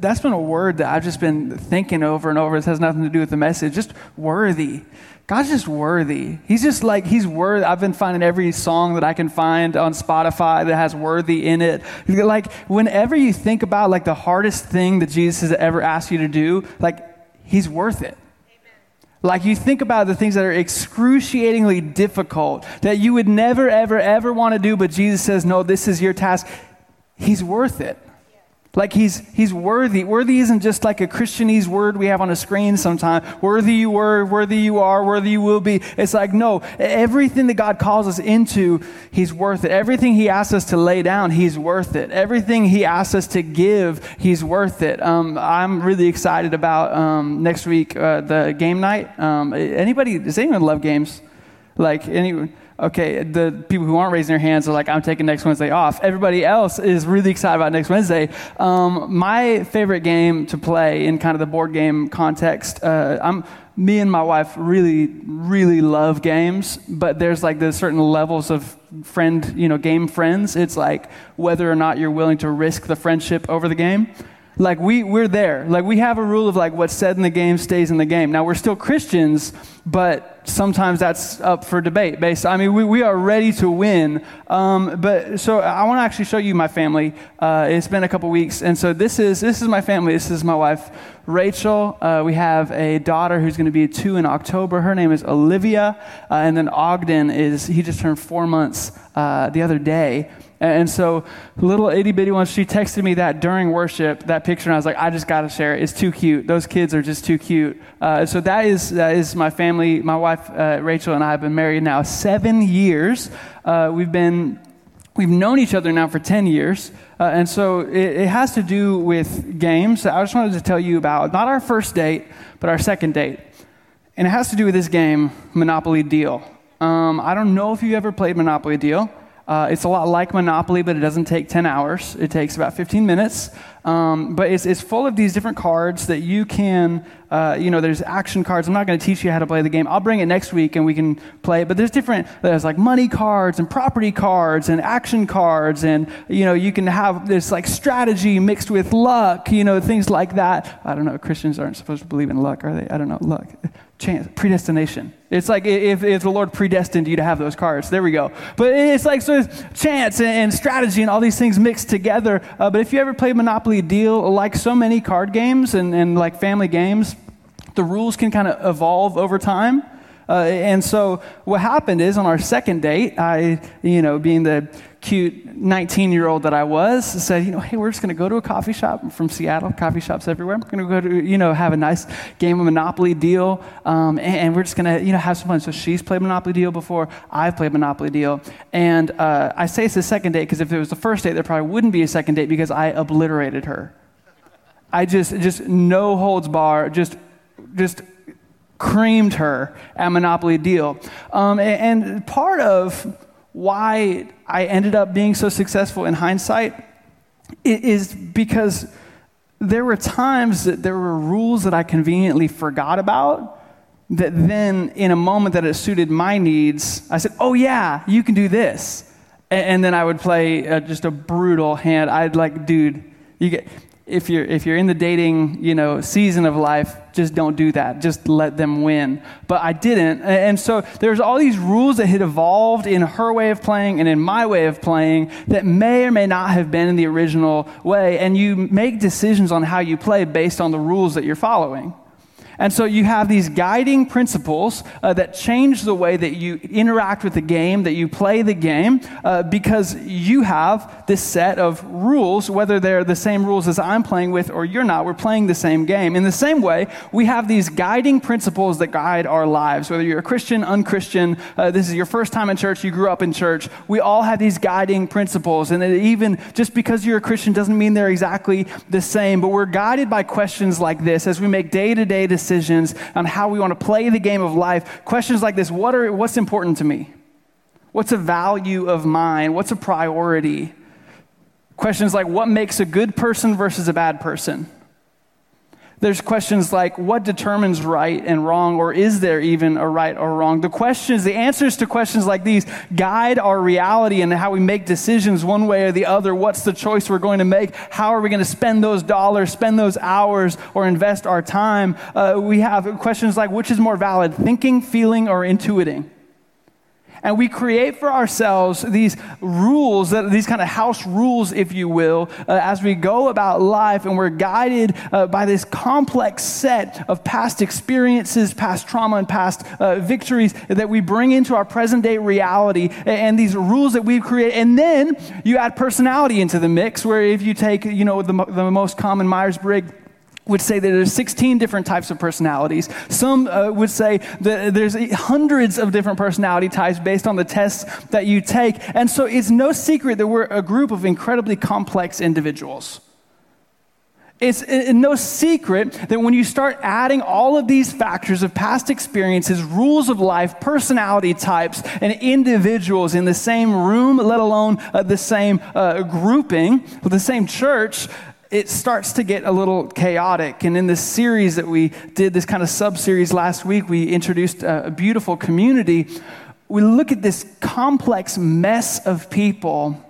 that's been a word that I've just been thinking over and over. This has nothing to do with the message, just worthy. God's just worthy. He's just like, He's worthy. I've been finding every song that I can find on Spotify that has worthy in it. Like, whenever you think about like the hardest thing that Jesus has ever asked you to do, like, He's worth it. Like you think about the things that are excruciatingly difficult that you would never, ever, ever want to do, but Jesus says, No, this is your task. He's worth it. Like he's, he's worthy. Worthy isn't just like a Christianese word we have on a screen sometimes. Worthy you were, worthy you are, worthy you will be. It's like, no, everything that God calls us into, he's worth it. Everything he asks us to lay down, he's worth it. Everything he asks us to give, he's worth it. Um, I'm really excited about um, next week, uh, the game night. Um, anybody, does anyone love games? Like, anyone? Okay, the people who aren't raising their hands are like, I'm taking next Wednesday off. Everybody else is really excited about next Wednesday. Um, my favorite game to play in kind of the board game context, uh, I'm, me and my wife really, really love games, but there's like the certain levels of friend, you know, game friends. It's like whether or not you're willing to risk the friendship over the game. Like we, we're there. Like we have a rule of like what's said in the game stays in the game. Now we're still Christians, but sometimes that's up for debate. Based, I mean, we, we are ready to win. Um, but so I want to actually show you my family. Uh, it's been a couple weeks, and so this is this is my family. This is my wife, Rachel. Uh, we have a daughter who's going to be two in October. Her name is Olivia, uh, and then Ogden is he just turned four months uh, the other day. And so, little itty bitty one, she texted me that during worship, that picture, and I was like, I just got to share it. It's too cute. Those kids are just too cute. Uh, so, that is, that is my family. My wife, uh, Rachel, and I have been married now seven years. Uh, we've been, we've known each other now for 10 years. Uh, and so, it, it has to do with games. I just wanted to tell you about not our first date, but our second date. And it has to do with this game, Monopoly Deal. Um, I don't know if you ever played Monopoly Deal. Uh, it's a lot like Monopoly, but it doesn't take 10 hours. It takes about 15 minutes. Um, but it's, it's full of these different cards that you can, uh, you know, there's action cards. I'm not going to teach you how to play the game. I'll bring it next week and we can play it. But there's different, there's like money cards and property cards and action cards. And, you know, you can have this like strategy mixed with luck, you know, things like that. I don't know. Christians aren't supposed to believe in luck, are they? I don't know. Luck chance, predestination. It's like if, if the Lord predestined you to have those cards. There we go. But it's like so it's chance and, strategy and all these things mixed together. Uh, but if you ever played Monopoly Deal, like so many card games and, and like family games, the rules can kind of evolve over time. Uh, and so what happened is on our second date, I, you know, being the cute 19 year old that I was, said, you know, hey, we're just going to go to a coffee shop from Seattle, coffee shops everywhere. We're going to go to, you know, have a nice game of Monopoly deal, um, and, and, we're just going to, you know, have some fun. So she's played Monopoly deal before, I've played Monopoly deal. And uh, I say it's the second date because if it was the first date, there probably wouldn't be a second date because I obliterated her. I just, just no holds bar, just, just creamed her at Monopoly Deal. Um, and, and part of why I ended up being so successful in hindsight is because there were times that there were rules that I conveniently forgot about that then in a moment that it suited my needs i said oh yeah you can do this. And, and then i would play uh, just a brutal hand. I'd like dude you get if you're if you're in the dating you know season of life just don't do that. Just let them win. But i didn't. And so there's all these rules that had evolved in her way of playing and in my way of playing that may or may not have been in the original way. And you make decisions on how you play based on the rules that you're following and so you have these guiding principles uh, that change the way that you interact with the game, that you play the game, uh, because you have this set of rules, whether they're the same rules as I'm playing with or you're not. We're playing the same game. In the same way, we have these guiding principles that guide our lives, whether you're a Christian, unchristian, uh, this is your first time in church, you grew up in church. We all have these guiding principles. And even just because you're a Christian doesn't mean they're exactly the same, but we're guided by questions like this as we make day to day decisions decisions, on how we want to play the game of life. Questions like this what are, What's important to me? What's a value of mine? What's a priority? Questions like what makes a good person versus a bad person? There's questions like what determines right and wrong, or is there even a right or wrong? The questions, the answers to questions like these guide our reality and how we make decisions one way or the other. What's the choice we're going to make? How are we going to spend those dollars, spend those hours, or invest our time? Uh, we have questions like which is more valid, thinking, feeling, or intuiting? And we create for ourselves these rules, these kind of house rules, if you will, uh, as we go about life, and we're guided uh, by this complex set of past experiences, past trauma, and past uh, victories that we bring into our present day reality, and, and these rules that we've created. And then you add personality into the mix, where if you take, you know, the, the most common Myers Briggs would say that there's 16 different types of personalities. Some uh, would say that there's hundreds of different personality types based on the tests that you take. And so it's no secret that we're a group of incredibly complex individuals. It's no secret that when you start adding all of these factors of past experiences, rules of life, personality types, and individuals in the same room, let alone uh, the same uh, grouping, the same church, it starts to get a little chaotic. And in this series that we did, this kind of sub series last week, we introduced a, beautiful community. We look at this complex mess of people,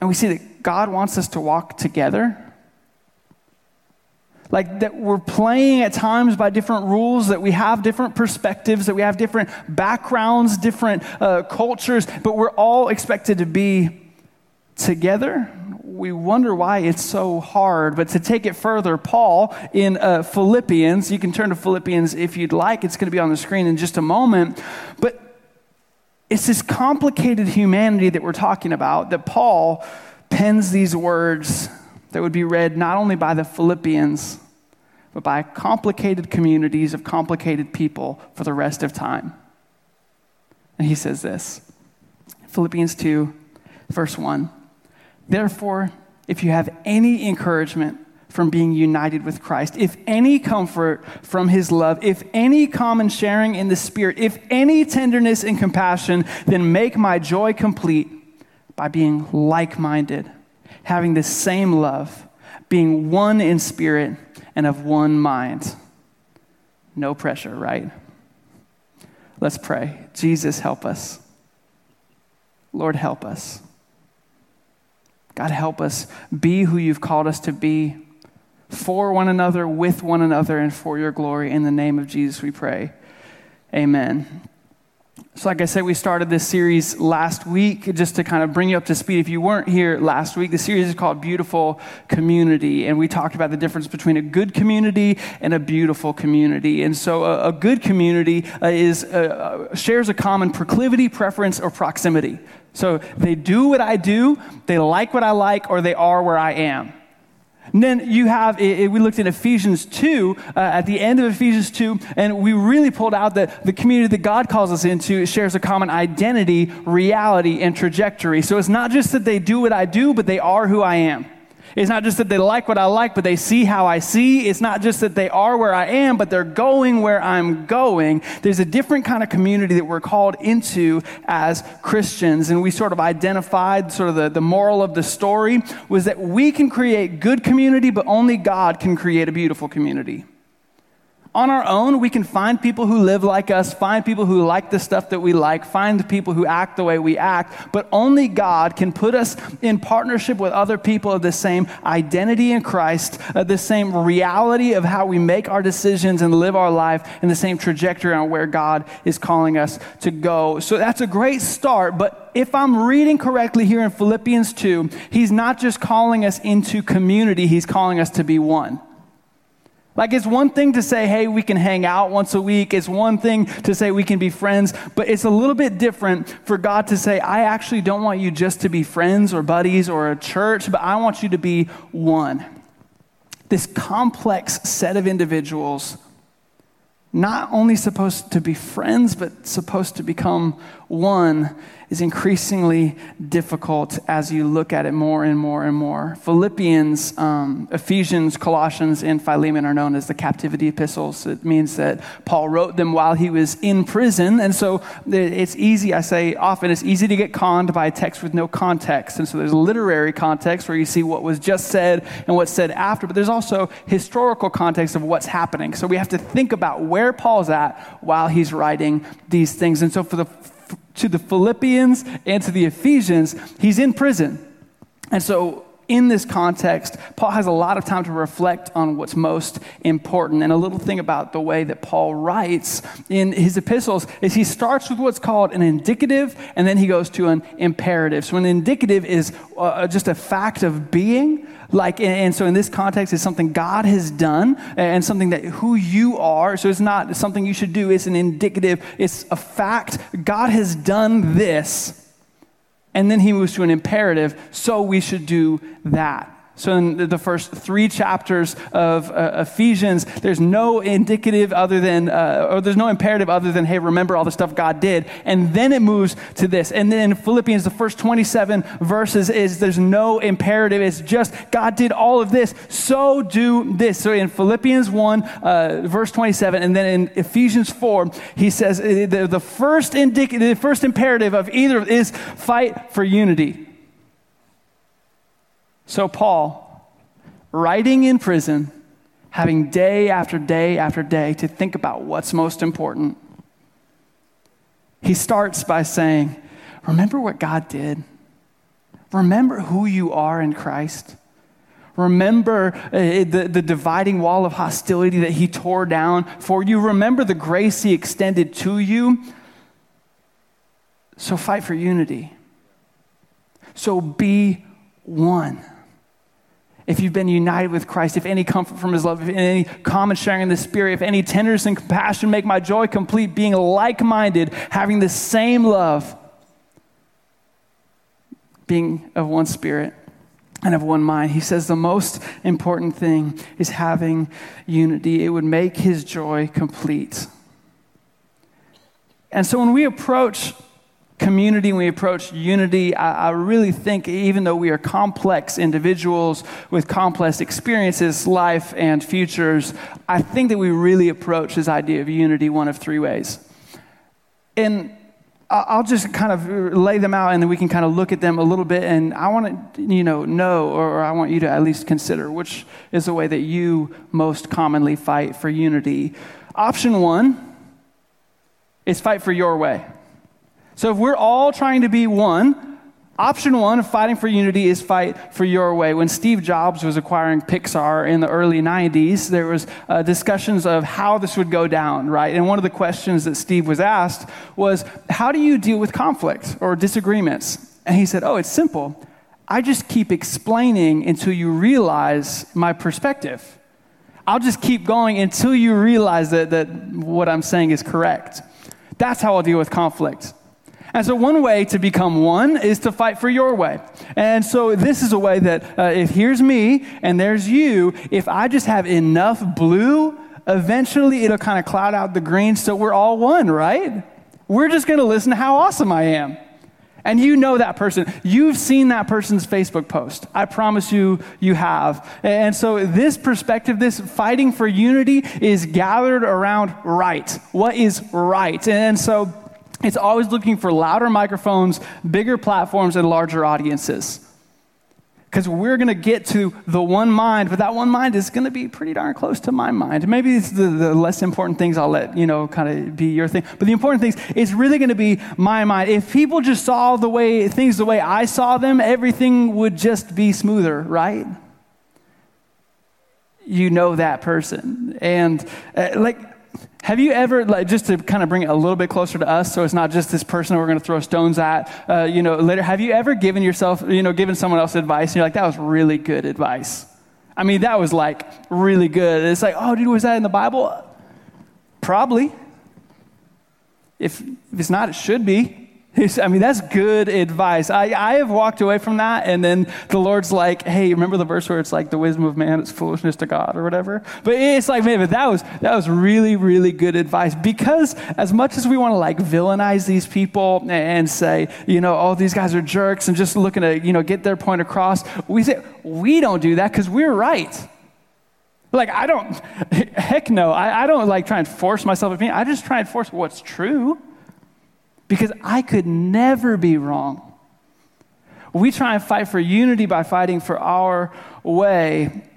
and we see that God wants us to walk together. Like that we're playing at times by different rules, that we have different perspectives, that we have different backgrounds, different uh, cultures, but we're all expected to be together we wonder why it's so hard. But to take it further, Paul in uh, Philippians, you can turn to Philippians if you'd like, it's going to be on the screen in just a moment. But it's this complicated humanity that we're talking about that Paul pens these words that would be read not only by the Philippians, but by complicated communities of complicated people for the rest of time. And he says this Philippians 2, verse 1. Therefore, if you have any encouragement from being united with Christ, if any comfort from his love, if any common sharing in the Spirit, if any tenderness and compassion, then make my joy complete by being like minded, having the same love, being one in spirit and of one mind. No pressure, right? Let's pray. Jesus, help us. Lord, help us. God, help us be who you've called us to be for one another, with one another, and for your glory. In the name of Jesus, we pray. Amen. So, like I said, we started this series last week just to kind of bring you up to speed. If you weren't here last week, the series is called Beautiful Community. And we talked about the difference between a good community and a beautiful community. And so, a, a good community uh, is, uh, uh shares a common proclivity, preference, or proximity. So they do what I do, they like what I like, or they are where I am. And then you have, we looked at Ephesians 2, uh, at the end of Ephesians 2, and we really pulled out that the community that God calls us into shares a common identity, reality, and trajectory. So it's not just that they do what I do, but they are who I am. It's not just that they like what I like, but they see how I see. It's not just that they are where I am, but they're going where I'm going. There's a different kind of community that we're called into as Christians. And we sort of identified sort of the, the moral of the story was that we can create good community, but only God can create a beautiful community. On our own, we can find people who live like us, find people who like the stuff that we like, find people who act the way we act, but only God can put us in partnership with other people of the same identity in Christ, the same reality of how we make our decisions and live our life, and the same trajectory on where God is calling us to go. So that's a great start, but if I'm reading correctly here in Philippians 2, he's not just calling us into community, he's calling us to be one. Like, it's one thing to say, hey, we can hang out once a week. It's one thing to say we can be friends, but it's a little bit different for God to say, I actually don't want you just to be friends or buddies or a church, but I want you to be one. This complex set of individuals, not only supposed to be friends, but supposed to become one is increasingly difficult as you look at it more and more and more. Philippians, um, Ephesians, Colossians, and Philemon are known as the captivity epistles. It means that Paul wrote them while he was in prison. And so it's easy, I say often, it's easy to get conned by a text with no context. And so there's literary context where you see what was just said and what's said after, but there's also historical context of what's happening. So we have to think about where Paul's at while he's writing these things. And so for the to the Philippians and to the Ephesians, he's in prison. And so, in this context, Paul has a lot of time to reflect on what's most important. And a little thing about the way that Paul writes in his epistles is he starts with what's called an indicative and then he goes to an imperative. So, an indicative is uh, just a fact of being, like, and so in this context, it's something God has done and something that who you are. So it's not something you should do, it's an indicative, it's a fact. God has done this. And then he moves to an imperative, so we should do that. So, in the first three chapters of uh, Ephesians, there's no indicative other than, uh, or there's no imperative other than, hey, remember all the stuff God did. And then it moves to this. And then Philippians, the first 27 verses, is there's no imperative. It's just God did all of this, so do this. So, in Philippians 1, uh, verse 27, and then in Ephesians 4, he says uh, the, the first indicative, the first imperative of either is fight for unity. So, Paul, writing in prison, having day after day after day to think about what's most important, he starts by saying, Remember what God did. Remember who you are in Christ. Remember uh, the, the dividing wall of hostility that he tore down for you. Remember the grace he extended to you. So fight for unity. So be one if you've been united with Christ, if any comfort from his love, if any common sharing in the Spirit, if any tenderness and compassion make my joy complete, being like minded, having the same love, being of one spirit and of one mind. He says the most important thing is having unity, it would make his joy complete. And so when we approach community, when we approach unity, I, I, really think even though we are complex individuals with complex experiences, life, and futures, I think that we really approach this idea of unity one of three ways. And I'll just kind of lay them out and then we can kind of look at them a little bit. And I want to, you know, know, or I want you to at least consider which is the way that you most commonly fight for unity. Option one is fight for your way. So if we're all trying to be one, option one of fighting for unity is fight for your way. When Steve Jobs was acquiring Pixar in the early 90s, there was uh, discussions of how this would go down, right? And one of the questions that Steve was asked was, how do you deal with conflict or disagreements? And he said, oh, it's simple. I just keep explaining until you realize my perspective. I'll just keep going until you realize that, that what I'm saying is correct. That's how I'll deal with conflict. And so, one way to become one is to fight for your way. And so, this is a way that uh, if here's me and there's you, if I just have enough blue, eventually it'll kind of cloud out the green so we're all one, right? We're just going to listen to how awesome I am. And you know that person. You've seen that person's Facebook post. I promise you, you have. And so, this perspective, this fighting for unity, is gathered around right. What is right? And so, it's always looking for louder microphones, bigger platforms, and larger audiences. Because we're going to get to the one mind, but that one mind is going to be pretty darn close to my mind. Maybe it's the, the less important things I'll let, you know, kind of be your thing. But the important things, it's really going to be my mind. If people just saw the way things the way I saw them, everything would just be smoother, right? You know that person. And uh, like, have you ever, like, just to kind of bring it a little bit closer to us, so it's not just this person we're going to throw stones at, uh, you know, later, have you ever given yourself, you know, given someone else advice and you're like, that was really good advice? I mean, that was like really good. It's like, oh, dude, was that in the Bible? Probably. If, if it's not, it should be. I mean, that's good advice. I, I have walked away from that, and then the Lord's like, hey, remember the verse where it's like the wisdom of man is foolishness to God or whatever? But it's like, man, but that was, that was really, really good advice because as much as we want to like villainize these people and say, you know, oh, these guys are jerks and just looking to, you know, get their point across, we say, we don't do that because we're right. Like, I don't, heck no, I, I don't like try and force myself opinion. I just try and force what's true because I could never be wrong. We try and fight for unity by fighting for our way.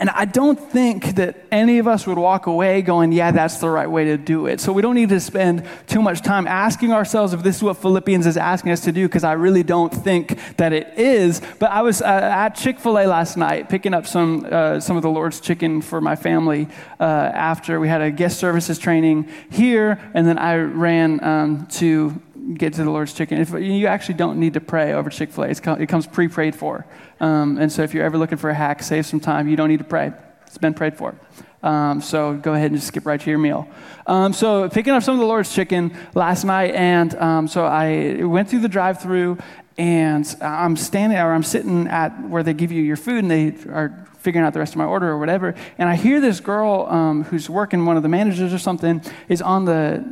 And I don't think that any of us would walk away going, yeah, that's the right way to do it. So we don't need to spend too much time asking ourselves if this is what Philippians is asking us to do, because I really don't think that it is. But I was uh, at Chick fil A last night picking up some, uh, some of the Lord's chicken for my family uh, after we had a guest services training here, and then I ran um, to get to the Lord's chicken. If you actually don't need to pray over Chick Fil A, it comes pre-prayed for. Um, and so if you're ever looking for a hack, save some time. You don't need to pray. It's been prayed for. Um, so go ahead and just skip right to your meal. Um, so picking up some of the Lord's chicken last night, and um, so I went through the drive-through, and I'm standing or I'm sitting at where they give you your food, and they are figuring out the rest of my order or whatever. And I hear this girl um, who's working, one of the managers or something, is on the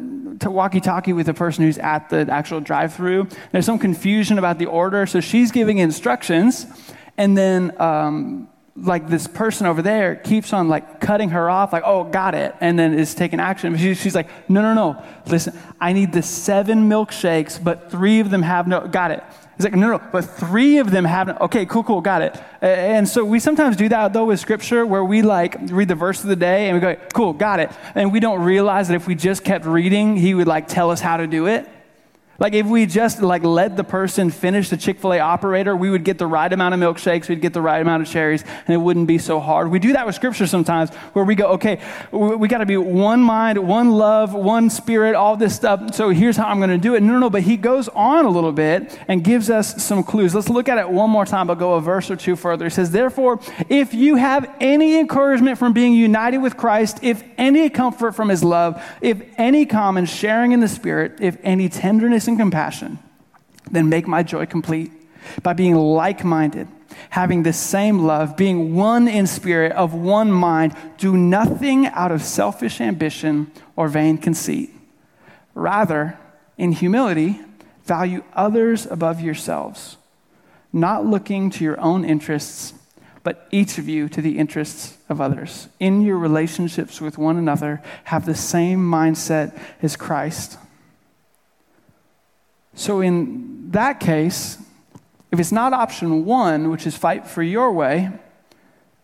walkie talkie with the person who's at the actual drive through. There's some confusion about the order, so she's giving instructions, and then um, like this person over there keeps on like cutting her off, like, oh, got it, and then is taking action. She, she's like, no, no, no, listen, I need the seven milkshakes, but three of them have no, got it. He's like, no, no, but three of them haven't. okay, cool, cool, got it. And so we sometimes do that though with scripture where we like read the verse of the day and we go, cool, got it. And we don't realize that if we just kept reading, he would like tell us how to do it. Like if we just like let the person finish the Chick-fil-A operator, we would get the right amount of milkshakes, we'd get the right amount of cherries, and it wouldn't be so hard. We do that with scripture sometimes where we go, okay, we, we got to be one mind, one love, one spirit, all this stuff. So here's how I'm going to do it. No, no, no, but he goes on a little bit and gives us some clues. Let's look at it one more time, but go a verse or two further. He says, Therefore, if you have any encouragement from being united with Christ, if any comfort from his love, if any common sharing in the Spirit, if any tenderness and compassion, then make my joy complete by being like minded, having the same love, being one in spirit, of one mind. Do nothing out of selfish ambition or vain conceit. Rather, in humility, value others above yourselves, not looking to your own interests, but each of you to the interests of others. In your relationships with one another, have the same mindset as Christ so, in that case, if it's not option one, which is fight for your way,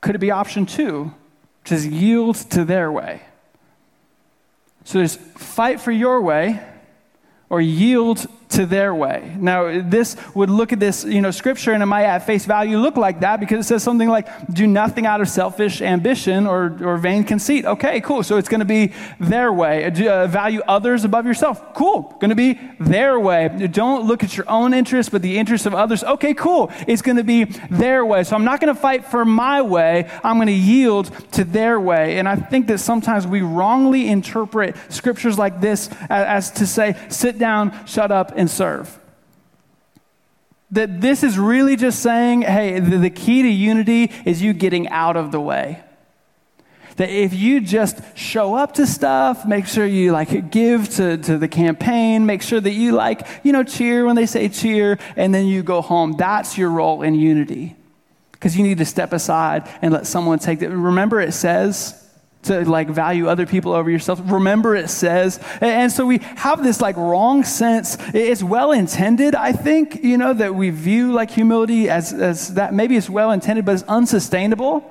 could it be option two, which is yield to their way? So, there's fight for your way or yield to their way. Now, this would look at this, you know, scripture and it might at face value look like that because it says something like, do nothing out of selfish ambition or, or vain conceit. Okay, cool. So it's going to be their way. Uh, value others above yourself. Cool. Going to be their way. Don't look at your own interests, but the interests of others. Okay, cool. It's going to be their way. So I'm not going to fight for my way. I'm going to yield to their way. And I think that sometimes we wrongly interpret scriptures like this as, as to say, sit down, shut up, and serve. That this is really just saying, hey, the, the key to unity is you getting out of the way. That if you just show up to stuff, make sure you like give to, to the campaign, make sure that you like, you know, cheer when they say cheer, and then you go home. That's your role in unity. Because you need to step aside and let someone take it. Remember, it says, to like value other people over yourself. Remember, it says. And so we have this like wrong sense. It's well intended, I think, you know, that we view like humility as, as that maybe it's well intended, but it's unsustainable.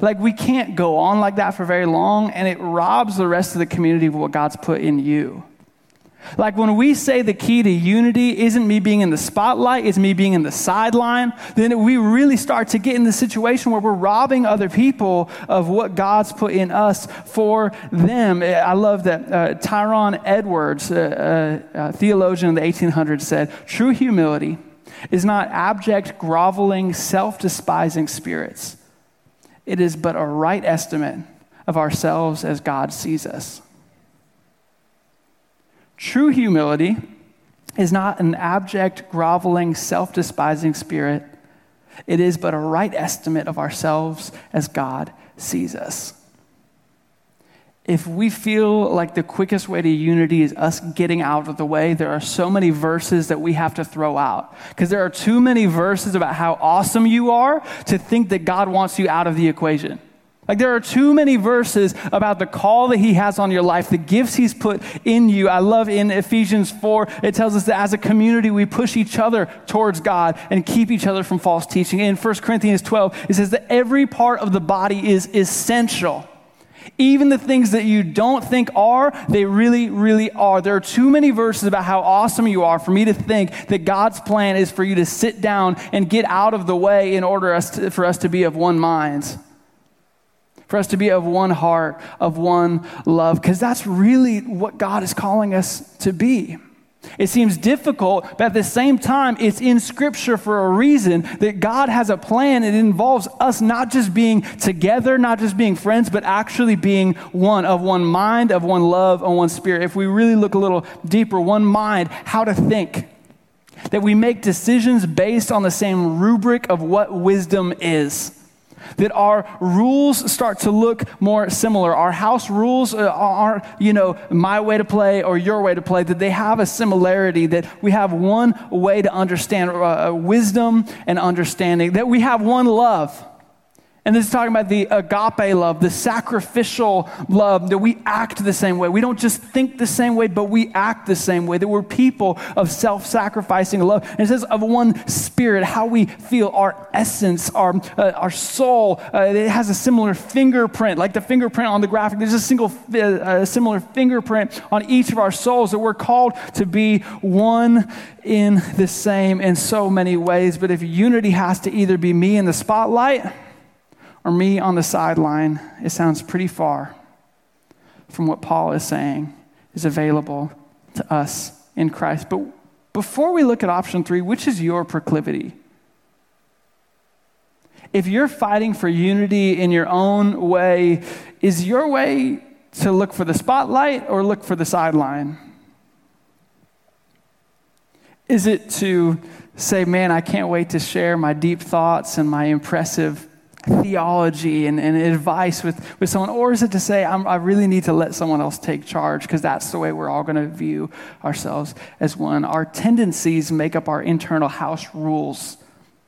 Like we can't go on like that for very long, and it robs the rest of the community of what God's put in you. Like when we say the key to unity isn't me being in the spotlight, it's me being in the sideline, then we really start to get in the situation where we're robbing other people of what God's put in us for them. Eh, I love that uh, Tryon Edwards, a, a, a theologian in the 1800s, said, True humility is not abject, groveling, self despising spirits. It is but a right estimate of ourselves as God sees us. True humility is not an abject, groveling, self despising spirit. It is but a right estimate of ourselves as God sees us. If we feel like the quickest way to unity is us getting out of the way, there are so many verses that we have to throw out. Because there are too many verses about how awesome you are to think that God wants you out of the equation. Like there are too many verses about the call that he has on your life, the gifts he's put in you. I love in Ephesians 4, it tells us that as a community, we push each other towards God and keep each other from false teaching. In 1 Corinthians 12, it says that every part of the body is essential. Even the things that you don't think are, they really, really are. There are too many verses about how awesome you are for me to think that God's plan is for you to sit down and get out of the way in order for us to be of one mind for us to be of one heart, of one love, because that's really what God is calling us to be. It seems difficult, but at the same time, it's in Scripture for a reason that God has a plan. It involves us not just being together, not just being friends, but actually being one, of one mind, of one love, of one spirit. If we really look a little deeper, one mind, how to think, that we make decisions based on the same rubric of what wisdom is that our rules start to look more similar. Our house rules uh, aren't, you know, my way to play or your way to play, that they have a similarity, that we have one way to understand uh, uh wisdom and understanding, that we have one love and this is talking about the agape love, the sacrificial love, that we act the same way. We don't just think the same way, but we act the same way. That we're people of self sacrificing love. And it says of one spirit, how we feel, our essence, our, uh, our soul. Uh, it has a similar fingerprint, like the fingerprint on the graphic. There's a single, uh, similar fingerprint on each of our souls that we're called to be one in the same in so many ways. But if unity has to either be me in the spotlight, or me on the sideline, it sounds pretty far from what Paul is saying is available to us in Christ. But before we look at option three, which is your proclivity? If you're fighting for unity in your own way, is your way to look for the spotlight or look for the sideline? Is it to say, man, I can't wait to share my deep thoughts and my impressive theology and, and advice with, with someone, or is it to say, i really need to let someone else take charge because that's the way we're all going to view ourselves as one? Our tendencies make up our internal house rules.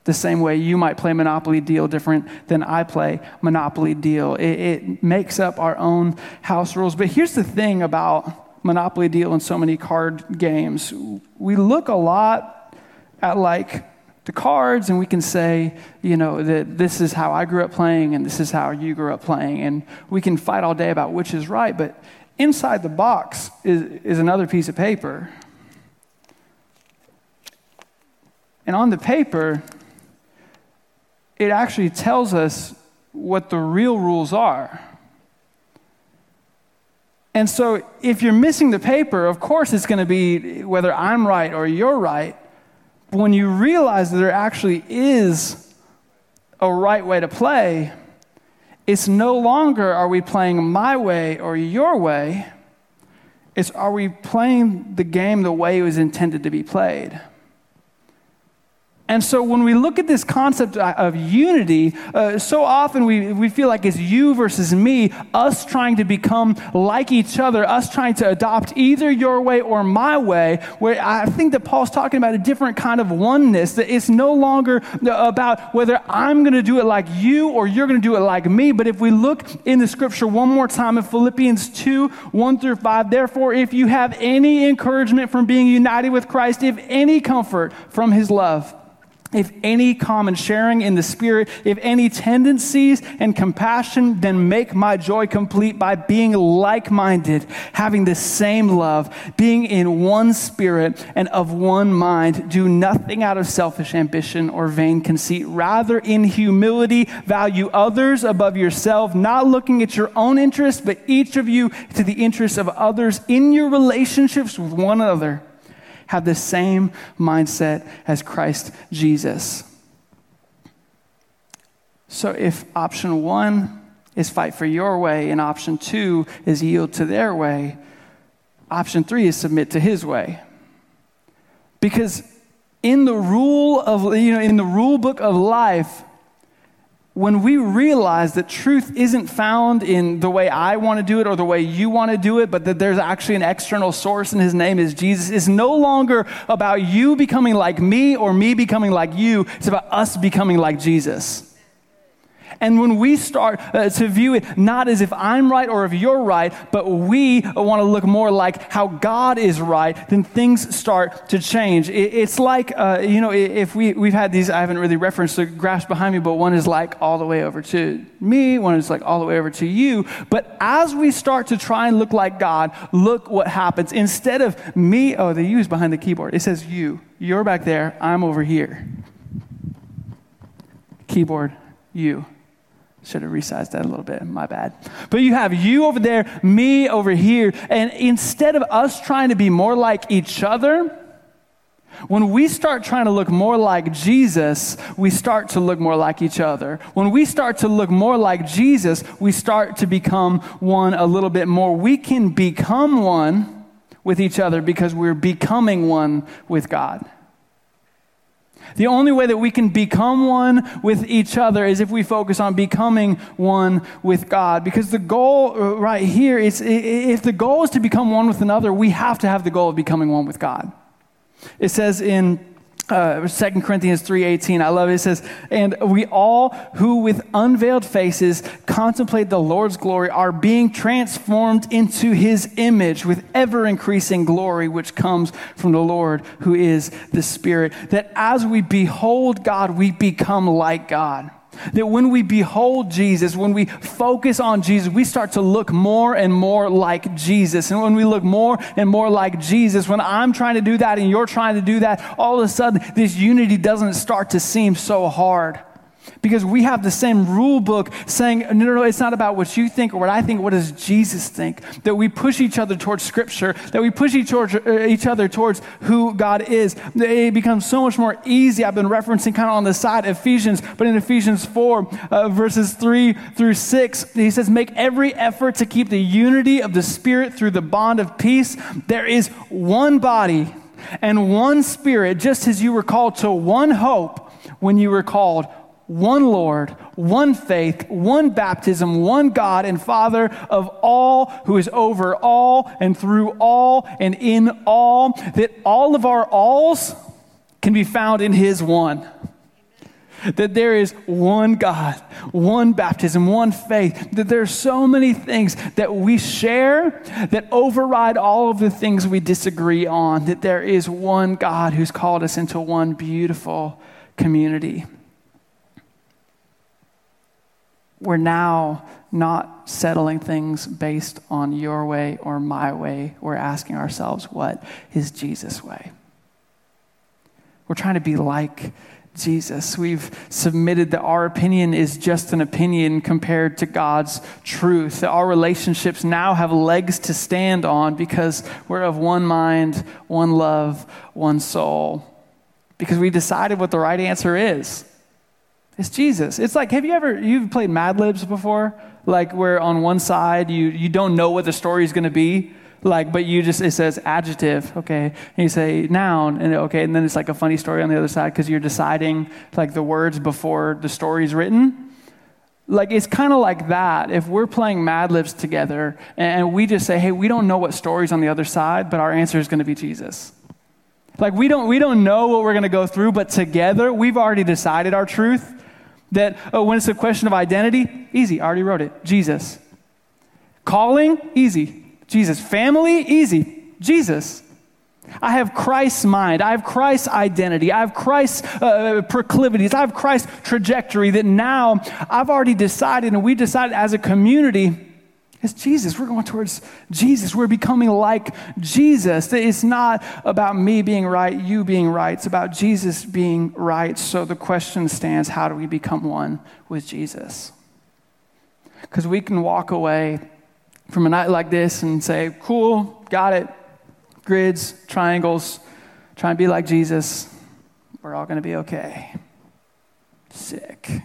The same way you might play Monopoly Deal different than I play Monopoly Deal. It, it makes up our own house rules. But here's the thing about Monopoly Deal and so many card games we look a lot at like the cards and we can say, you know, that this is how I grew up playing and this is how you grew up playing. And we can fight all day about which is right, but inside the box is, is another piece of paper. And on the paper, it actually tells us what the real rules are. And so if you're missing the paper, of course it's going to be whether I'm right or you're right. But when you realize that there actually is a right way to play, it's no longer are we playing my way or your way, it's are we playing the game the way it was intended to be played. And so when we look at this concept of unity, uh, so often we, we feel like it's you versus me, us trying to become like each other, us trying to adopt either your way or my way, where I think that Paul's talking about a different kind of oneness, that it's no longer about whether I'm going to do it like you or you're going to do it like me. But if we look in the scripture one more time in Philippians 2 1 through 5, therefore, if you have any encouragement from being united with Christ, if any comfort from his love, if any common sharing in the Spirit, if any tendencies and compassion, then make my joy complete by being like minded, having the same love, being in one spirit and of one mind. Do nothing out of selfish ambition or vain conceit. Rather, in humility, value others above yourself, not looking at your own interests, but each of you to the interests of others in your relationships with one another have the same mindset as Christ Jesus. So if option one is fight for your way and option two is yield to their way, option three is submit to his way. Because in the rule of, you know, in the rule book of life, when we realize that truth isn't found in the way I want to do it or the way you want to do it, but that there's actually an external source and his name is Jesus, it's no longer about you becoming like me or me becoming like you. It's about us becoming like Jesus. And when we start uh, to view it not as if I'm right or if you're right, but we want to look more like how God is right, then things start to change. It, it's like, uh, you know, if we, we've had these, I haven't really referenced the graphs behind me, but one is like all the way over to me, one is like all the way over to you. But as we start to try and look like God, look what happens. Instead of me, oh, the U is behind the keyboard. It says you. You're back there, I'm over here. Keyboard, you. Should have resized that a little bit. My bad. But you have you over there, me over here. And instead of us trying to be more like each other, when we start trying to look more like Jesus, we start to look more like each other. When we start to look more like Jesus, we start to become one a little bit more. We can become one with each other because we're becoming one with God. The only way that we can become one with each other is if we focus on becoming one with God. Because the goal uh, right here is if the goal is to become one with another, we have to have the goal of becoming one with God. It says in uh, 2 Corinthians 3.18, I love it. It says, And we all who with unveiled faces contemplate the Lord's glory are being transformed into his image with ever increasing glory, which comes from the Lord who is the Spirit. That as we behold God, we become like God. That when we behold Jesus, when we focus on Jesus, we start to look more and more like Jesus. And when we look more and more like Jesus, when I'm trying to do that and you're trying to do that, all of a sudden this unity doesn't start to seem so hard. Because we have the same rule book saying, no, no, no, it's not about what you think or what I think, what does Jesus think? That we push each other towards Scripture, that we push each, uh, each other towards who God is. It becomes so much more easy. I've been referencing kind of on the side Ephesians, but in Ephesians 4, uh, verses 3 through 6, he says, Make every effort to keep the unity of the Spirit through the bond of peace. There is one body and one Spirit, just as you were called to one hope when you were called one Lord, one faith, one baptism, one God and Father of all, who is over all and through all and in all, that all of our alls can be found in His one. That there is one God, one baptism, one faith, that there are so many things that we share that override all of the things we disagree on, that there is one God who's called us into one beautiful community we're now not settling things based on your way or my way. We're asking ourselves, what is Jesus' way? We're trying to be like Jesus. We've submitted that our opinion is just an opinion compared to God's truth. That our relationships now have legs to stand on because we're of one mind, one love, one soul. Because we decided what the right answer is. It's Jesus. It's like, have you ever, you've played Mad Libs before? Like where on one side you, you don't know what the story is going to be, like, but you just, it says adjective, okay, and you say noun, and okay, and then it's like a funny story on the other side because you're deciding like the words before the story's written. Like, it's kind of like that. If we're playing Mad Libs together and we just say, hey, we don't know what story's on the other side, but our answer is going to be Jesus. Like, we don't, we don't know what we're going to go through, but together we've already decided our truth. That oh, when it's a question of identity, easy, I already wrote it. Jesus. Calling, easy. Jesus. Family, easy. Jesus. I have Christ's mind. I have Christ's identity. I have Christ's uh, proclivities. I have Christ's trajectory that now I've already decided, and we decided as a community it's Jesus. We're going towards Jesus. We're becoming like Jesus. It's not about me being right, you being right. It's about Jesus being right. So the question stands how do we become one with Jesus? Because we can walk away from a night like this and say, cool, got it. Grids, triangles, try and be like Jesus. We're all going to be okay. Sick.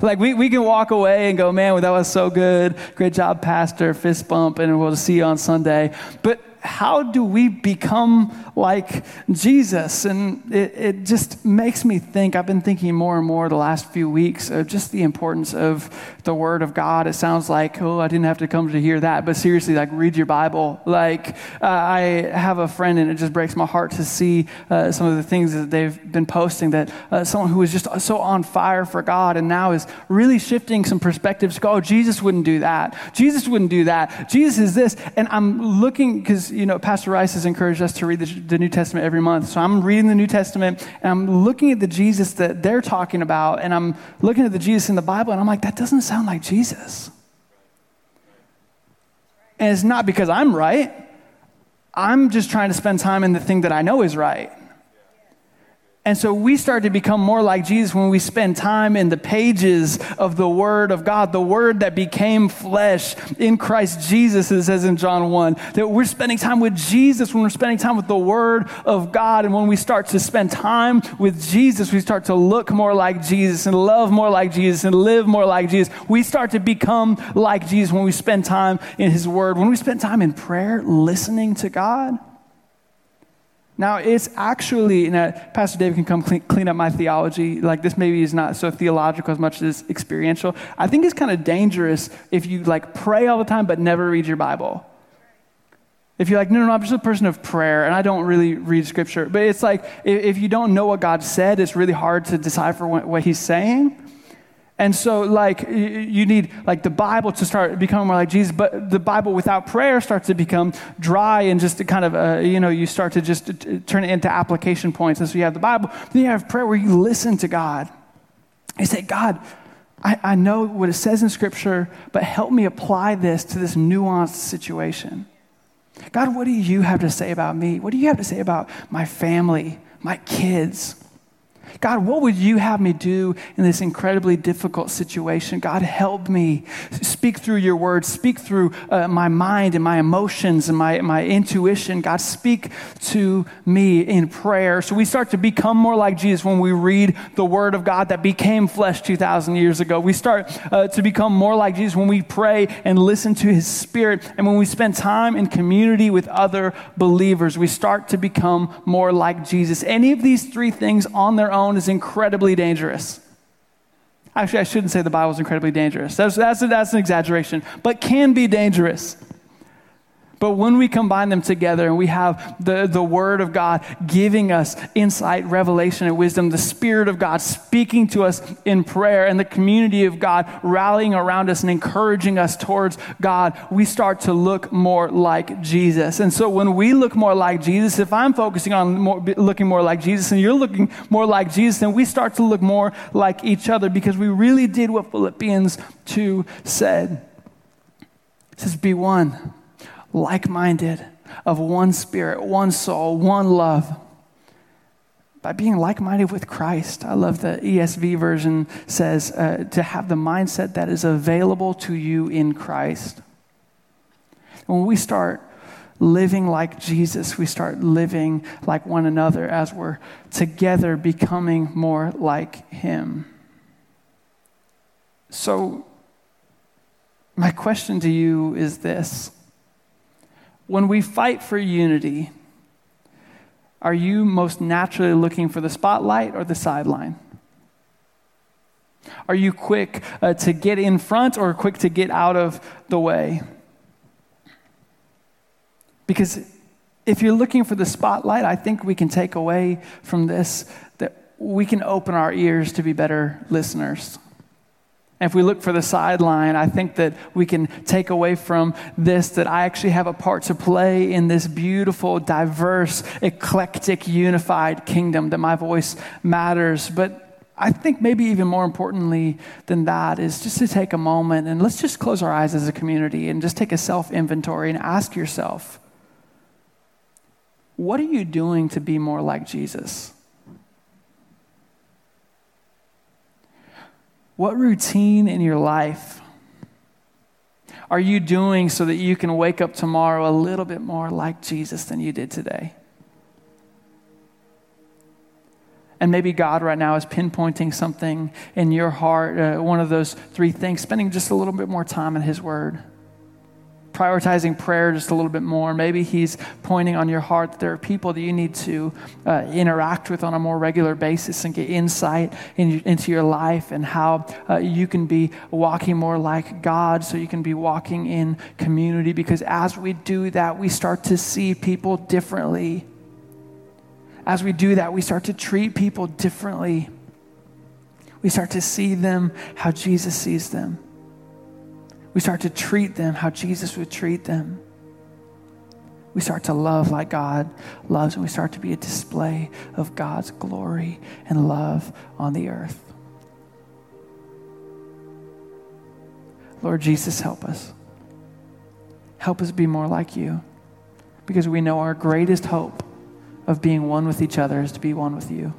Like we, we can walk away and go, man, well, that was so good. Great job, Pastor. Fist bump, and we'll see you on Sunday. But how do we become like Jesus? And it, it just makes me think, I've been thinking more and more the last few weeks of just the importance of the Word of God. It sounds like, oh, I didn't have to come to hear that, but seriously, like, read your Bible. Like, uh, I have a friend, and it just breaks my heart to see uh, some of the things that they've been posting that uh, someone who was just so on fire for God and now is really shifting some perspectives. Go, oh, Jesus wouldn't do that. Jesus wouldn't do that. Jesus is this. And I'm looking, because, you know, Pastor Rice has encouraged us to read the, the New Testament every month. So I'm reading the New Testament and I'm looking at the Jesus that they're talking about and I'm looking at the Jesus in the Bible and I'm like, that doesn't sound like Jesus. And it's not because I'm right. I'm just trying to spend time in the thing that I know is right. And so we start to become more like Jesus when we spend time in the pages of the Word of God, the Word that became flesh in Christ Jesus, as it says in John 1. That we're spending time with Jesus when we're spending time with the Word of God. And when we start to spend time with Jesus, we start to look more like Jesus and love more like Jesus and live more like Jesus. We start to become like Jesus when we spend time in His Word, when we spend time in prayer, listening to God. Now, it's actually, Pastor David can come clean, clean, up my theology. Like, this maybe is not so theological as much as experiential. I think it's kind of dangerous if you, like, pray all the time but never read your Bible. If you're like, no, no, no, I'm just a person of prayer and I don't really read scripture. But it's like, if you don't know what God said, it's really hard to decipher what, what He's saying. And so, like, you need like the Bible to start becoming more like Jesus, but the Bible without prayer starts to become dry and just kind of, uh, you know, you start to just turn it into application points. And so you have the Bible, then you have prayer where you listen to God. You say, God, I, I know what it says in Scripture, but help me apply this to this nuanced situation. God, what do you have to say about me? What do you have to say about my family, my kids? God, what would you have me do in this incredibly difficult situation? God, help me. Speak through your words. Speak through uh, my mind and my emotions and my, my intuition. God, speak to me in prayer. So we start to become more like Jesus when we read the word of God that became flesh 2,000 years ago. We start uh, to become more like Jesus when we pray and listen to his spirit. And when we spend time in community with other believers, we start to become more like Jesus. Any of these three things on their own is incredibly dangerous. Actually, I shouldn't say the Bible is incredibly dangerous. That's, that's, that's an exaggeration, but can be dangerous. But when we combine them together and we have the, the Word of God giving us insight, revelation, and wisdom, the Spirit of God speaking to us in prayer, and the community of God rallying around us and encouraging us towards God, we start to look more like Jesus. And so when we look more like Jesus, if I'm focusing on more, looking more like Jesus and you're looking more like Jesus, then we start to look more like each other because we really did what Philippians 2 said. It says, Be one like minded, of one spirit, one soul, one love. By being like minded with Christ. I love the ESV version says uh, to have the mindset that is available to you in Christ. When we start living like Jesus, we start living like one another as we're together becoming more like Him. So, my question to you is this when we fight for unity, are you most naturally looking for the spotlight or the sideline? Are you quick uh, to get in front or quick to get out of the way? Because if you're looking for the spotlight, I think we can take away from this that we can open our ears to be better listeners. And if we look for the sideline, I think that we can take away from this that I actually have a part to play in this beautiful, diverse, eclectic, unified kingdom, that my voice matters. But I think maybe even more importantly than that is just to take a moment and let's just close our eyes as a community and just take a self inventory and ask yourself what are you doing to be more like Jesus? What routine in your life are you doing so that you can wake up tomorrow a little bit more like Jesus than you did today? And maybe God right now is pinpointing something in your heart, uh, one of those three things, spending just a little bit more time in His Word prioritizing prayer just a little bit more. Maybe He's pointing on your heart that there are people that you need to uh, interact with on a more regular basis and get insight in, into your life and how uh, you can be walking more like God so you can be walking in community. Because as we do that, we start to see people differently. As we do that, we start to treat people differently. We start to see them how Jesus sees them. We start to treat them how Jesus would treat them. We start to love like God loves, and we start to be a display of God's glory and love on the earth. Lord Jesus, help us. Help us be more like you because we know our greatest hope of being one with each other is to be one with you.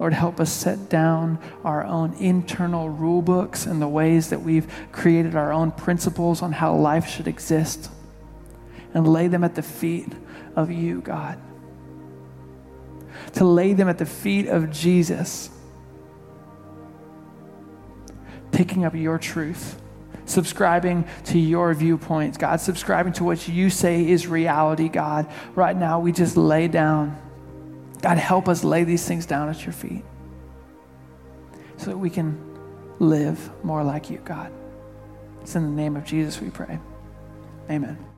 Lord, help us set down our own internal rule books and the ways that we've created our own principles on how life should exist and lay them at the feet of you, God. To lay them at the feet of Jesus, picking up your truth, subscribing to your viewpoints, God, subscribing to what you say is reality, God. Right now, we just lay down God, help us lay these things down at your feet so that we can live more like you, God. It's in the name of Jesus we pray. Amen.